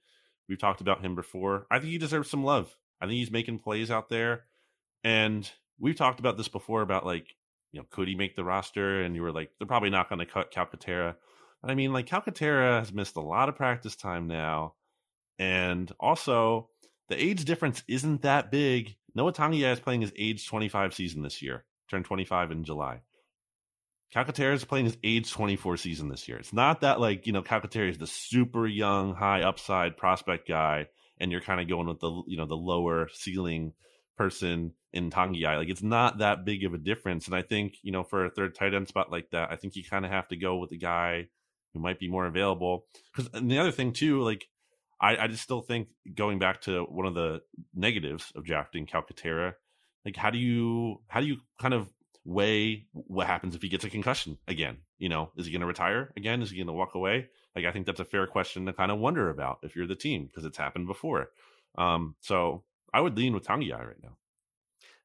Speaker 2: We've talked about him before. I think he deserves some love. I think he's making plays out there, and we've talked about this before about like you know could he make the roster? And you were like they're probably not going to cut Calcaterra. I mean, like Calcaterra has missed a lot of practice time now, and also the age difference isn't that big. Noah Togiai is playing his age 25 season this year, turned 25 in July. Calcaterra is playing his age 24 season this year. It's not that like, you know, Calcaterra is the super young, high upside prospect guy, and you're kind of going with the, you know, the lower ceiling person in Togiai. Like, it's not that big of a difference. And I think, you know, for a third tight end spot like that, I think you kind of have to go with the guy who might be more available. Because the other thing, too, like, I, I just still think going back to one of the negatives of drafting Calcaterra, like, how do you, how do you kind of weigh what happens if he gets a concussion again. You know, is he going to retire again? Is he going to walk away? Like, I think that's a fair question to kind of wonder about if you're the team because it's happened before. Um, so I would lean with Togiai right now.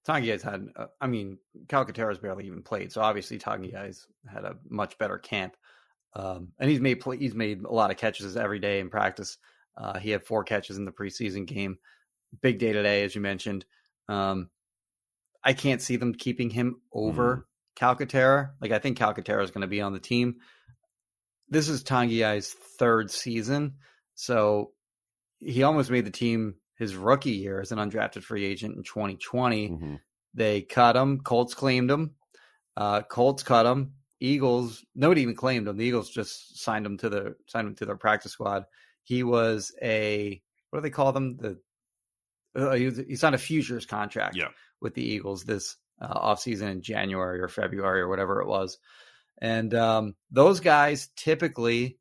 Speaker 1: Togiai's had, uh, I mean, Calcaterra's barely even played, so obviously Togiai's had a much better camp, um, and he's made play, he's made a lot of catches every day in practice. Uh, he had four catches in the preseason game. Big day today, as you mentioned. Um, I can't see them keeping him over mm. Calcaterra. Like I think Calcaterra is going to be on the team. This is Togiai's third season, so he almost made the team his rookie year as an undrafted free agent in 2020. Mm-hmm. They cut him. Colts claimed him. Uh, Colts cut him. Eagles, nobody even claimed him. The Eagles just signed him to the signed him to their practice squad. He was a what do they call them? The uh, he, was, he signed a futures contract.
Speaker 2: Yeah
Speaker 1: with the Eagles this uh, offseason in January or February or whatever it was. And um, those guys typically,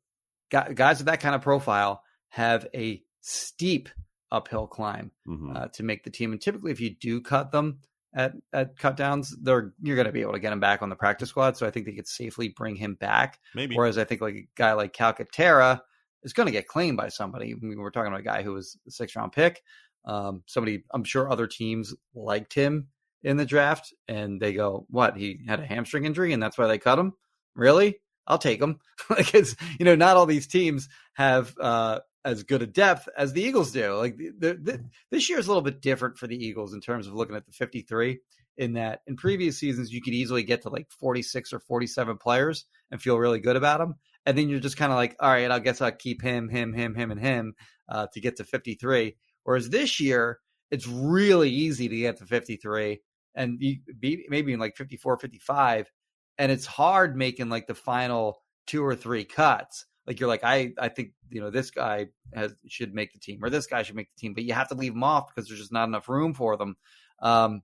Speaker 1: guys with that kind of profile, have a steep uphill climb mm-hmm. uh, to make the team. And typically, if you do cut them at at cut downs, they're you're going to be able to get him back on the practice squad. So I think they could safely bring him back.
Speaker 2: Maybe.
Speaker 1: Whereas I think like a guy like Calcaterra is going to get claimed by somebody. I mean, we're talking about a guy who was a six round pick. Um, somebody, I'm sure other teams liked him in the draft, and they go, "What? He had a hamstring injury, and that's why they cut him." Really? I'll take them. like it's you know, not all these teams have uh, as good a depth as the Eagles do. Like the, the, this year is a little bit different for the Eagles in terms of looking at the 53. In that, in previous seasons, you could easily get to like 46 or 47 players and feel really good about them, and then you're just kind of like, all right, I guess I'll keep him, him, him, him, and him uh, to get to 53. Whereas this year, it's really easy to get to 53 and you be maybe in like 54, 55. And it's hard making like the final two or three cuts. Like you're like, I, I think, you know, this guy has, should make the team or this guy should make the team, but you have to leave them off because there's just not enough room for them. Um,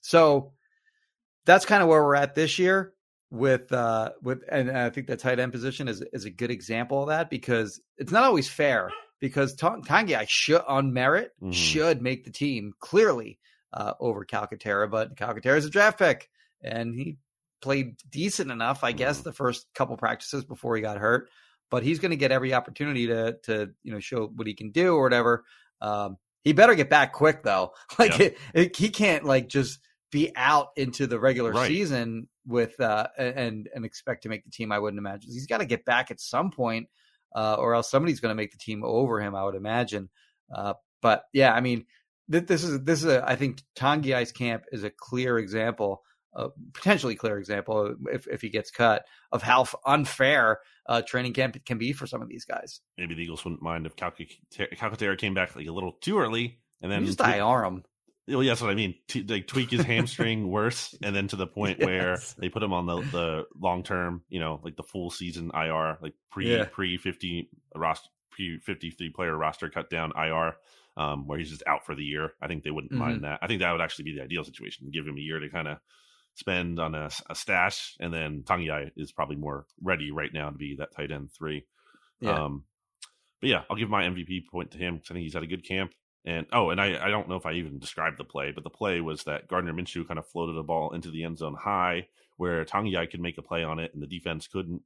Speaker 1: so that's kind of where we're at this year with uh with and I think the tight end position is is a good example of that because it's not always fair because Togiai should on merit mm-hmm. should make the team clearly uh, over Calcaterra, but Calcaterra is a draft pick and he played decent enough, I guess, mm-hmm. the first couple practices before he got hurt. But he's going to get every opportunity to to you know show what he can do or whatever. Um, He better get back quick though. Like
Speaker 2: Yeah.
Speaker 1: it, it- he can't like just be out into the regular
Speaker 2: Right.
Speaker 1: season with uh and and expect to make the team. I wouldn't imagine he's got to get back at some point, uh, or else somebody's going to make the team over him. I would imagine. Uh, but yeah, I mean, th- this is this is a, I think Togiai's Camp is a clear example. A potentially clear example if, if he gets cut of how unfair uh, training camp can be for some of these guys.
Speaker 2: Maybe the Eagles wouldn't mind if Calca- Calcaterra came back like a little too early, and then
Speaker 1: you just
Speaker 2: tweak-
Speaker 1: IR him.
Speaker 2: Well, yeah, that's what I mean. T- like tweak his hamstring worse, and then to the point where they put him on the, the long term, you know, like the full season IR, like pre
Speaker 1: Yeah.
Speaker 2: pre fifty roster pre fifty three player roster cut down IR, um, where he's just out for the year. I think they wouldn't
Speaker 1: Mhm.
Speaker 2: mind that. I think that would actually be the ideal situation. Give him a year to kind of spend on a, a stash, and then Togiai is probably more ready right now to be that tight end three.
Speaker 1: Yeah.
Speaker 2: Um, but yeah, I'll give my MVP point to him I think he's had a good camp. And oh, and I, I don't know if I even described the play, but the play was that Gardner Minshew kind of floated a ball into the end zone high where Togiai could make a play on it and the defense couldn't.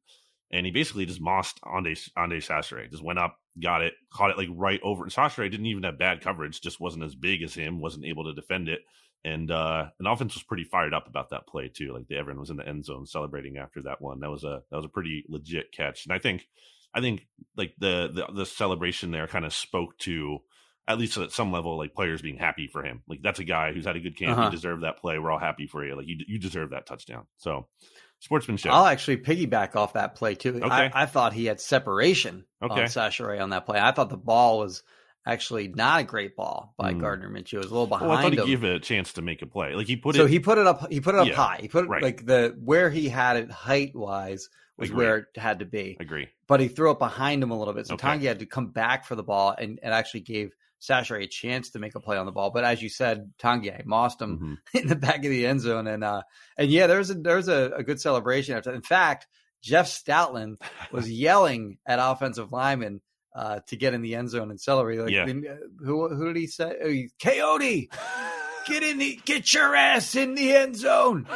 Speaker 2: And he basically just mossed Andre, Andre Chachere, just went up, got it, caught it like right over. And Chachere didn't even have bad coverage, just wasn't as big as him, wasn't able to defend it. And uh and offense was pretty fired up about that play too. Like the everyone was in the end zone celebrating after that one. That was a that was a pretty legit catch. And I think I think like the the, the celebration there kind of spoke to at least at some level like players being happy for him. Like that's a guy who's had a good camp.
Speaker 1: Uh-huh.
Speaker 2: You deserve that play. We're all happy for you. Like you you deserve that touchdown. So sportsmanship.
Speaker 1: I'll actually piggyback off that play too.
Speaker 2: Okay.
Speaker 1: I, I thought he had separation
Speaker 2: Okay.
Speaker 1: on Chachere on that play. I thought the ball was actually not a great ball by
Speaker 2: Hmm.
Speaker 1: Gardner Minshew. It was a little behind
Speaker 2: well, I thought he
Speaker 1: him.
Speaker 2: gave it a chance to make a play. Like he put
Speaker 1: so
Speaker 2: it.
Speaker 1: he put it up. He put it up
Speaker 2: Yeah,
Speaker 1: high. He put it
Speaker 2: right.
Speaker 1: like the where he had it height wise was
Speaker 2: Agree.
Speaker 1: where it had to be.
Speaker 2: agree.
Speaker 1: But he threw it behind him a little bit. So
Speaker 2: Okay.
Speaker 1: Tangi had to come back for the ball and, and actually gave Chachere a chance to make a play on the ball. But as you said, Tangi mossed him
Speaker 2: Mhm.
Speaker 1: in the back of the end zone. And uh and yeah, there's a there's a, a good celebration after. In fact, Jeff Stoutland was yelling at offensive linemen uh, to get in the end zone and celebrate. Like,
Speaker 2: Yeah.
Speaker 1: uh, who who did he say? Oh, he- Coyote, get in the get your ass in the end zone.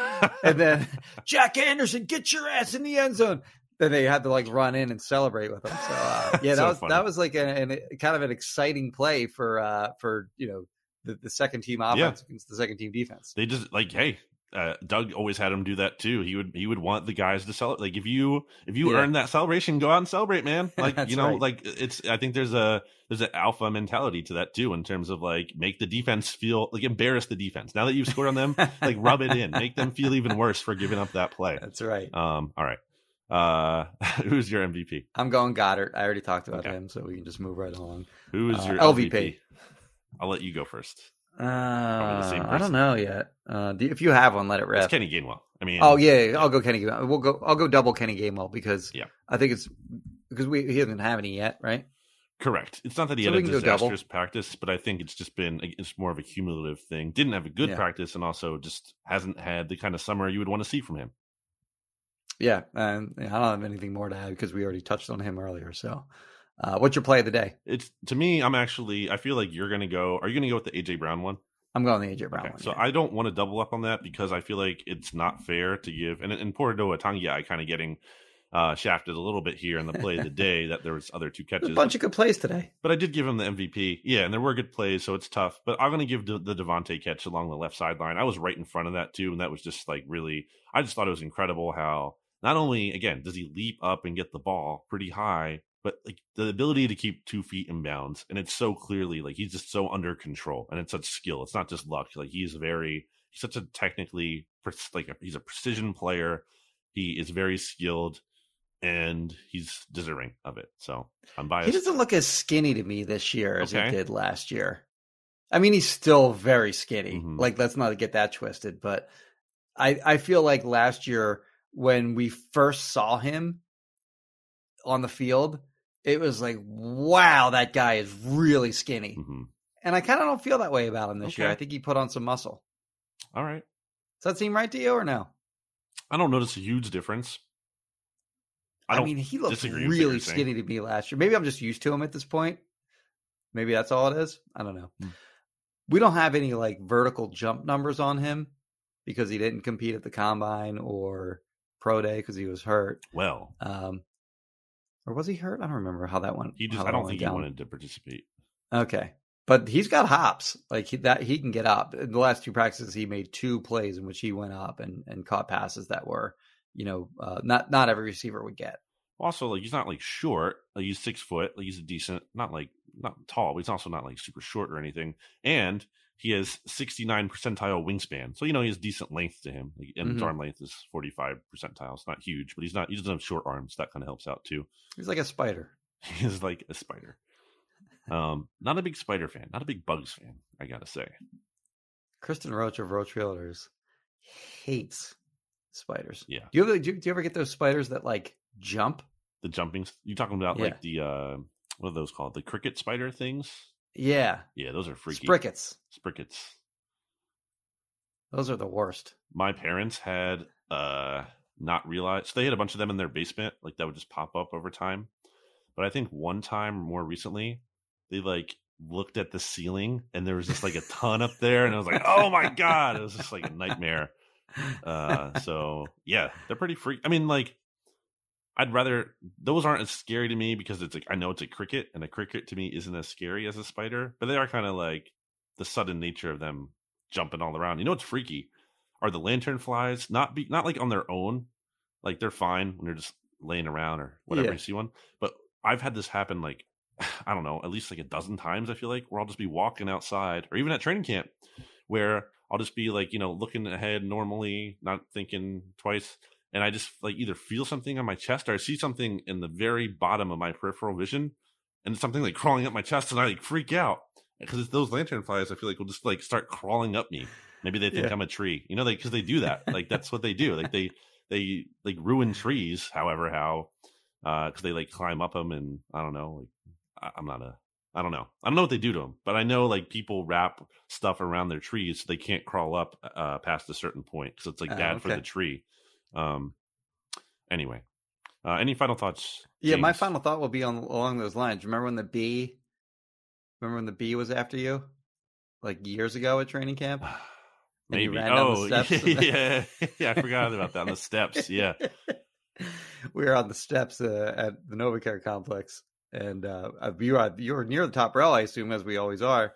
Speaker 1: And then Jack Anderson, get your ass in the end zone. Then they had to like run in and celebrate with him. So uh, yeah, that
Speaker 2: So
Speaker 1: was
Speaker 2: funny.
Speaker 1: that was like a, an, a kind of an exciting play for uh, for you know the, the second team offense against the second team defense.
Speaker 2: they just like hey uh, Doug always had him do that too. He would he would want the guys to celebrate. Like if you if you
Speaker 1: Yeah.
Speaker 2: earn that celebration, go out and celebrate, man. Like you know,
Speaker 1: right.
Speaker 2: like it's. I think there's a there's an alpha mentality to that too in terms of like make the defense feel like embarrass the defense. Now that you've scored on them, like rub it in, make them feel even worse for giving up that play.
Speaker 1: That's right.
Speaker 2: Um. All right. Uh, who's your MVP?
Speaker 1: I'm going Goedert. I already talked about
Speaker 2: Okay.
Speaker 1: him, so we can just move right along.
Speaker 2: Who is
Speaker 1: Uh,
Speaker 2: your
Speaker 1: LVP?
Speaker 2: LVP? I'll let you go first.
Speaker 1: Uh, I don't know yet. Uh, do, if you have one, let it
Speaker 2: It's
Speaker 1: rip.
Speaker 2: Kenny Gainwell. I mean,
Speaker 1: Oh yeah, I'll go Kenny. Gainwell. We'll go. I'll go double Kenny Gainwell because
Speaker 2: Yeah.
Speaker 1: I think it's because we he doesn't have any yet, right?
Speaker 2: Correct. It's not that he
Speaker 1: So
Speaker 2: had a
Speaker 1: can go double.
Speaker 2: disastrous practice, but I think it's just been it's more of a cumulative thing. Didn't have a good
Speaker 1: Yeah.
Speaker 2: practice, and also just hasn't had the kind of summer you would want to see from him.
Speaker 1: Yeah, and I don't have anything more to add because we already touched on him earlier. So, uh, what's your play of the day?
Speaker 2: It's to me, I'm actually I feel like you're going to go. Are you going to go with the AJ Brown one?
Speaker 1: I'm going the AJ Brown
Speaker 2: Okay,
Speaker 1: one.
Speaker 2: so
Speaker 1: yeah.
Speaker 2: I don't want to double up on that because I feel like it's not fair to give. And and poor Noah Togiai, kind of getting uh, shafted a little bit here in the play of the day that there was other two
Speaker 1: There's
Speaker 2: catches.
Speaker 1: a bunch of good plays today.
Speaker 2: But I did give him the MVP. Yeah, and there were good plays, so it's tough. But I'm going to give the, the DeVonta catch along the left sideline. I was right in front of that too, and that was just like really. I just thought it was incredible how not only again does he leap up and get the ball pretty high, but like the ability to keep two feet in bounds, and it's so clearly like he's just so under control, and it's such skill. It's not just luck. Like he's very he's such a technically like a, he's a precision player. He is very skilled. And he's deserving of it. So I'm biased.
Speaker 1: He doesn't look as skinny to me this year as
Speaker 2: Okay.
Speaker 1: he did last year. I mean, he's still very skinny.
Speaker 2: Mhm.
Speaker 1: Like, let's not get that twisted. But I, I feel like last year when we first saw him on the field, it was like, wow, that guy is really skinny.
Speaker 2: Mhm.
Speaker 1: And I kind of don't feel that way about him this year. I think he put on some muscle.
Speaker 2: All right.
Speaker 1: Does that seem right to you or no?
Speaker 2: I don't notice a huge difference. I
Speaker 1: I, mean, he looked
Speaker 2: disagree with what
Speaker 1: really skinny to me last year. Maybe I'm just used to him at this point. Maybe that's all it is. I don't know.
Speaker 2: Hmm.
Speaker 1: We don't have any like vertical jump numbers on him because he didn't compete at the combine or pro day because he was hurt.
Speaker 2: Well,
Speaker 1: Um, or was he hurt? I don't remember how that went.
Speaker 2: he just I don't think he
Speaker 1: down.
Speaker 2: wanted to participate.
Speaker 1: Okay. but he's got hops like he, that. He can get up. In the last two practices, he made two plays in which he went up and and caught passes that were, you know, uh, not not every receiver would get.
Speaker 2: Also, like he's not like short. Like he's six foot. Like he's a decent, not like not tall, but he's also not like super short or anything. And he has 69 percentile wingspan. So, you know, he has decent length to him. And his
Speaker 1: Mhm.
Speaker 2: arm length is 45 percentile. It's not huge, but he's not, he doesn't have short arms. That kind of helps out too.
Speaker 1: He's like a spider.
Speaker 2: He's like a spider. Um, not a big spider fan, not a big bugs fan, I gotta say.
Speaker 1: Kristen Roach of Roach Realtors hates spiders.
Speaker 2: Yeah.
Speaker 1: Do you ever do you, do you ever get those spiders that like jump?
Speaker 2: The jumping, you talking about
Speaker 1: Yeah.
Speaker 2: like the, uh, what are those called? The cricket spider things?
Speaker 1: Yeah,
Speaker 2: Yeah, those are freaky.
Speaker 1: sprickets.
Speaker 2: Sprickets.
Speaker 1: Those are the worst.
Speaker 2: my parents had uh not realized so they had a bunch of them in their basement like that would just pop up over time but i think one time more recently they like looked at the ceiling and there was just like a ton up there and i was like oh my god it was just like a nightmare uh so yeah they're pretty freak i mean like i'd rather those aren't as scary to me because it's like i know it's a cricket and a cricket to me isn't as scary as a spider but they are kind of like the sudden nature of them jumping all around you know what's freaky are the lantern flies not be not like on their own like they're fine when they're just laying around or whatever
Speaker 1: Yeah.
Speaker 2: you see one but i've had this happen like i don't know at least like a dozen times i feel like where i'll just be walking outside or even at training camp where i'll just be like you know looking ahead normally not thinking twice and i just like either feel something on my chest or i see something in the very bottom of my peripheral vision and it's something like crawling up my chest and i like freak out because it's those lantern flies i feel like will just like start crawling up me maybe they think
Speaker 1: Yeah.
Speaker 2: i'm a tree you know like because they do that like that's what they do like they they like ruin trees however how uh because they like climb up them and i don't know like I, i'm not a i don't know i don't know what they do to them but i know like people wrap stuff around their trees so they can't crawl up uh past a certain point because it's like
Speaker 1: Oh,
Speaker 2: bad for
Speaker 1: okay.
Speaker 2: the tree um anyway uh any final thoughts
Speaker 1: Yeah, my final thought will be on along those lines. Remember when the bee? Remember when the bee was after you, like years ago at training camp?
Speaker 2: Maybe
Speaker 1: ran down the
Speaker 2: oh
Speaker 1: steps?
Speaker 2: yeah yeah i forgot about that on the steps yeah
Speaker 1: we were on the steps uh, at the NovaCare complex, and uh, you were you were near the top rail, I assume, as we always are.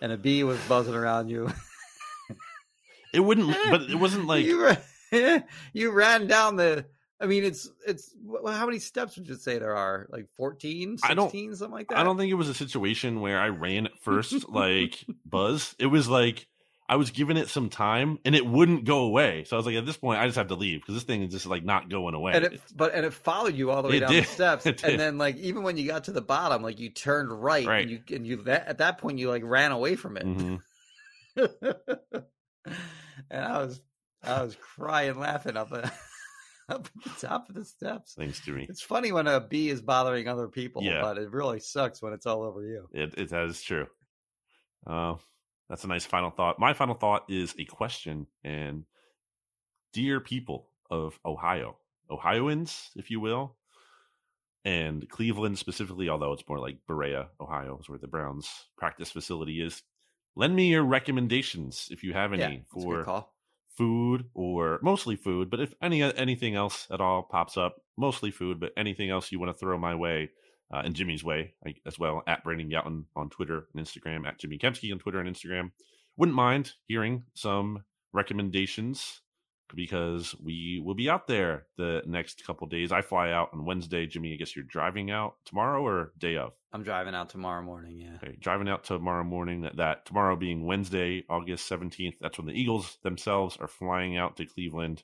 Speaker 1: And a bee was buzzing around you.
Speaker 2: it wouldn't but it wasn't like
Speaker 1: you, ran, down the. I mean, it's it's how many steps would you say there are? Like 14,
Speaker 2: I don't-
Speaker 1: 16, something like that.
Speaker 2: I don't think it was a situation where I ran at first like Buzz. It was like I was giving it some time and it wouldn't go away. So I was like, at this point, I just have to leave because this thing is just like not going away.
Speaker 1: and it but and it followed you all the way
Speaker 2: It
Speaker 1: down
Speaker 2: did.
Speaker 1: the steps and then like even when you got to the bottom like you turned right,
Speaker 2: Right.
Speaker 1: and you and you that, at that point you like ran away from it
Speaker 2: Mhm.
Speaker 1: and i was i was crying laughing up at, up at the top of the steps
Speaker 2: Thanks to me.
Speaker 1: it's funny when a bee is bothering other people
Speaker 2: Yeah.
Speaker 1: but it really sucks when it's all over you
Speaker 2: It, it that is true. Uh, that's a nice final thought. My final thought is a question. And dear people of Ohio, Ohioans, if you will, and Cleveland specifically, although it's more like Berea, Ohio, is where the Browns practice facility is. Lend me your recommendations if you have any
Speaker 1: yeah that's a good
Speaker 2: for
Speaker 1: call
Speaker 2: food or mostly food, but if any anything else at all pops up, mostly food, but anything else you want to throw my way uh, and Jimmy's way as well at Brandon Gowton on Twitter and Instagram at Jimmy Kempski on Twitter and Instagram. Wouldn't mind hearing some recommendations because we will be out there the next couple days. I fly out on Wednesday. Jimmy, I guess you're driving out tomorrow or day of.
Speaker 1: i'm driving out tomorrow morning yeah
Speaker 2: Okay, driving out tomorrow morning. That, that tomorrow being Wednesday, August seventeenth. That's when the Eagles themselves are flying out to Cleveland,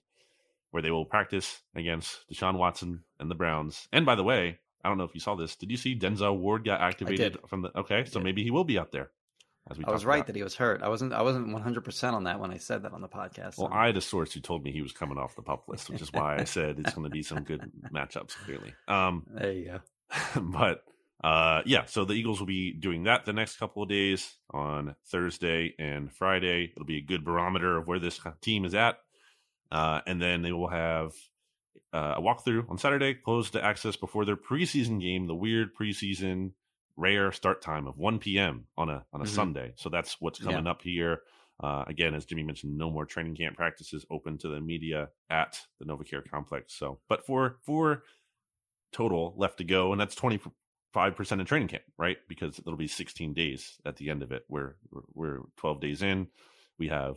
Speaker 2: where they will practice against Deshaun Watson and the Browns. And by the way, I don't know if you saw this. Did you see Denzel Ward got activated from the? Okay, so maybe he will be out there. As we
Speaker 1: i was right
Speaker 2: about.
Speaker 1: that he was hurt. I wasn't i wasn't 100% on that when i said that on the podcast.
Speaker 2: Well,
Speaker 1: so-
Speaker 2: I had a source who told me he was coming off the pup list, which is why I said it's going to be some good matchups. Clearly, um,
Speaker 1: there you go.
Speaker 2: but uh yeah so the eagles will be doing that the next couple of days on thursday and friday. It'll be a good barometer of where this team is at. Uh and then they will have uh, a walkthrough on saturday closed to access before their preseason game the weird preseason rare start time of 1 p.m on a on a
Speaker 1: Mhm.
Speaker 2: sunday so that's what's coming up here uh, again, as Jimmy mentioned, no more training camp practices open to the media at the NovaCare complex. So, but for for total left to go, and that's 25% of training camp, right? Because it'll be 16 days at the end of it. We're we're 12 days in. We have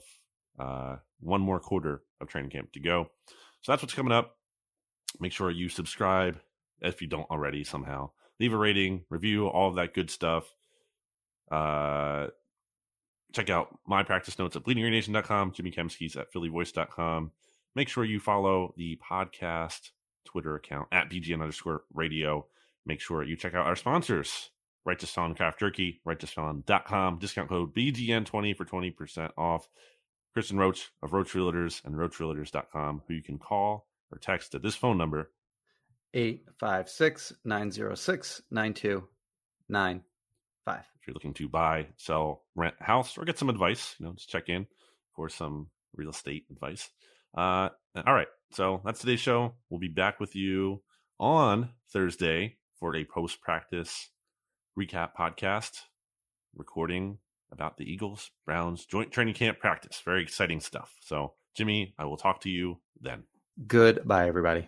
Speaker 2: uh, one more quarter of training camp to go. So that's what's coming up. Make sure you subscribe if you don't already somehow. Leave a rating, review, all of that good stuff. Uh, check out my practice notes at bleedinggreennation.com, Jimmy Kempski's at phillyvoice.com. Make sure you follow the podcast Twitter account at BGN underscore radio. Make sure you check out our sponsors, Righteous Felon Craft Jerky, righteousfelon.com, discount code BGN20 for 20% off. Kristen Roach of Roach Realtors and RoachRealtors.com, who you can call or text at this phone number
Speaker 1: 856 906 9295.
Speaker 2: If you're looking to buy, sell, rent a house, or get some advice, you know, just check in for some real estate advice. Uh, all right. So that's today's show. We'll be back with you on Thursday for a post practice recap podcast recording about the Eagles Browns joint training camp practice. Very exciting stuff. So, Jimmy, I will talk to you then.
Speaker 1: Goodbye, everybody.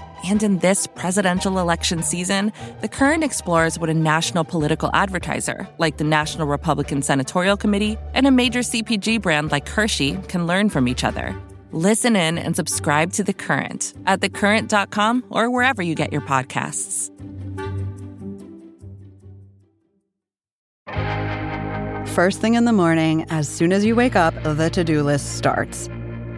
Speaker 3: And in this presidential election season, The Current explores what a national political advertiser, like the National Republican Senatorial Committee, and a major CPG brand like Hershey can learn from each other. Listen in and subscribe to The Current at thecurrent.com or wherever you get your podcasts.
Speaker 4: First thing in the morning, as soon as you wake up, the to do list starts.